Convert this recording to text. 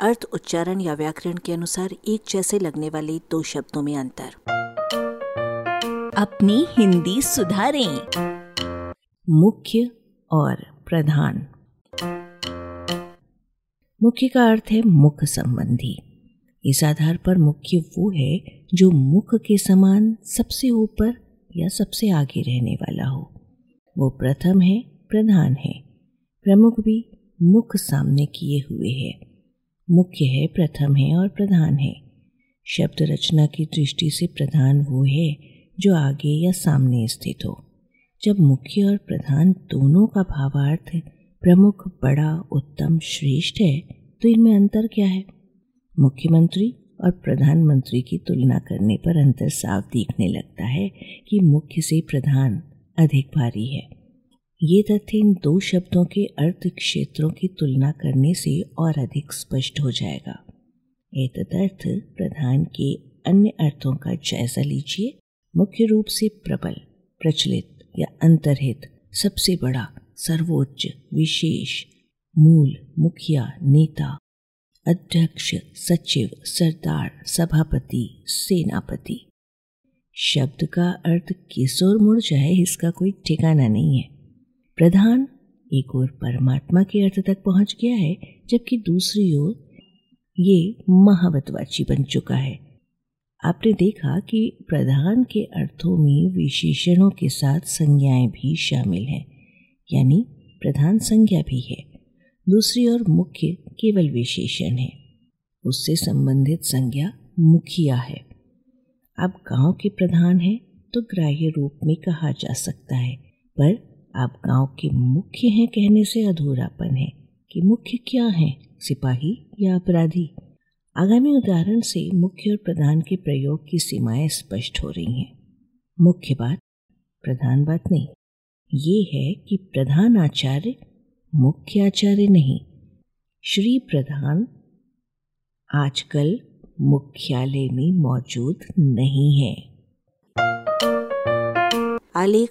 अर्थ, उच्चारण या व्याकरण के अनुसार एक जैसे लगने वाले दो शब्दों में अंतर। अपनी हिंदी सुधारें। मुख्य और प्रधान। मुख्य का अर्थ है मुख संबंधी। इस आधार पर मुख्य वो है जो मुख के समान सबसे ऊपर या सबसे आगे रहने वाला हो। वो प्रथम है, प्रधान है। प्रमुख भी मुख सामने किए हुए है। मुख्य है, प्रथम है और प्रधान है। शब्द रचना की दृष्टि से प्रधान वो है जो आगे या सामने स्थित हो। जब मुख्य और प्रधान दोनों का भावार्थ प्रमुख, बड़ा, उत्तम, श्रेष्ठ है तो इनमें अंतर क्या है? मुख्यमंत्री और प्रधानमंत्री की तुलना करने पर अंतर साफ़ दिखने लगता है कि मुख्य से प्रधान अधिक भारी है। ये तथ्य इन दो शब्दों के अर्थ क्षेत्रों की तुलना करने से और अधिक स्पष्ट हो जाएगा। अर्थ प्रधान के अन्य अर्थों का जायजा लीजिए। मुख्य रूप से प्रबल, प्रचलित या अंतरहित, सबसे बड़ा, सर्वोच्च, विशेष, मूल, मुखिया, नेता, अध्यक्ष, सचिव, सरदार, सभापति, सेनापति। शब्द का अर्थ किस ओर मुड़ जाए इसका कोई ठिकाना नहीं है। प्रधान एक ओर परमात्मा के अर्थ तक पहुँच गया है, जबकि दूसरी ओर ये महावतवाची बन चुका है। आपने देखा कि प्रधान के अर्थों में विशेषणों के साथ संज्ञाएँ भी शामिल हैं, यानी प्रधान संज्ञा भी है। दूसरी ओर मुख्य केवल विशेषण है। उससे संबंधित संज्ञा मुखिया है। अब गाँव के प्रधान है तो ग्राह्य रूप में कहा जा सकता है, पर आप गाँव के मुख्य हैं कहने से अधूरापन है कि मुख्य क्या है, सिपाही या अपराधी? आगामी उदाहरण से मुख्य और प्रधान के प्रयोग की सीमाएँ स्पष्ट हो रही हैं। मुख्य बात, प्रधान बात नहीं। ये है कि प्रधान आचार्य मुख्य आचार्य नहीं। श्री प्रधान आजकल मुख्यालय में मौजूद नहीं है। आलेख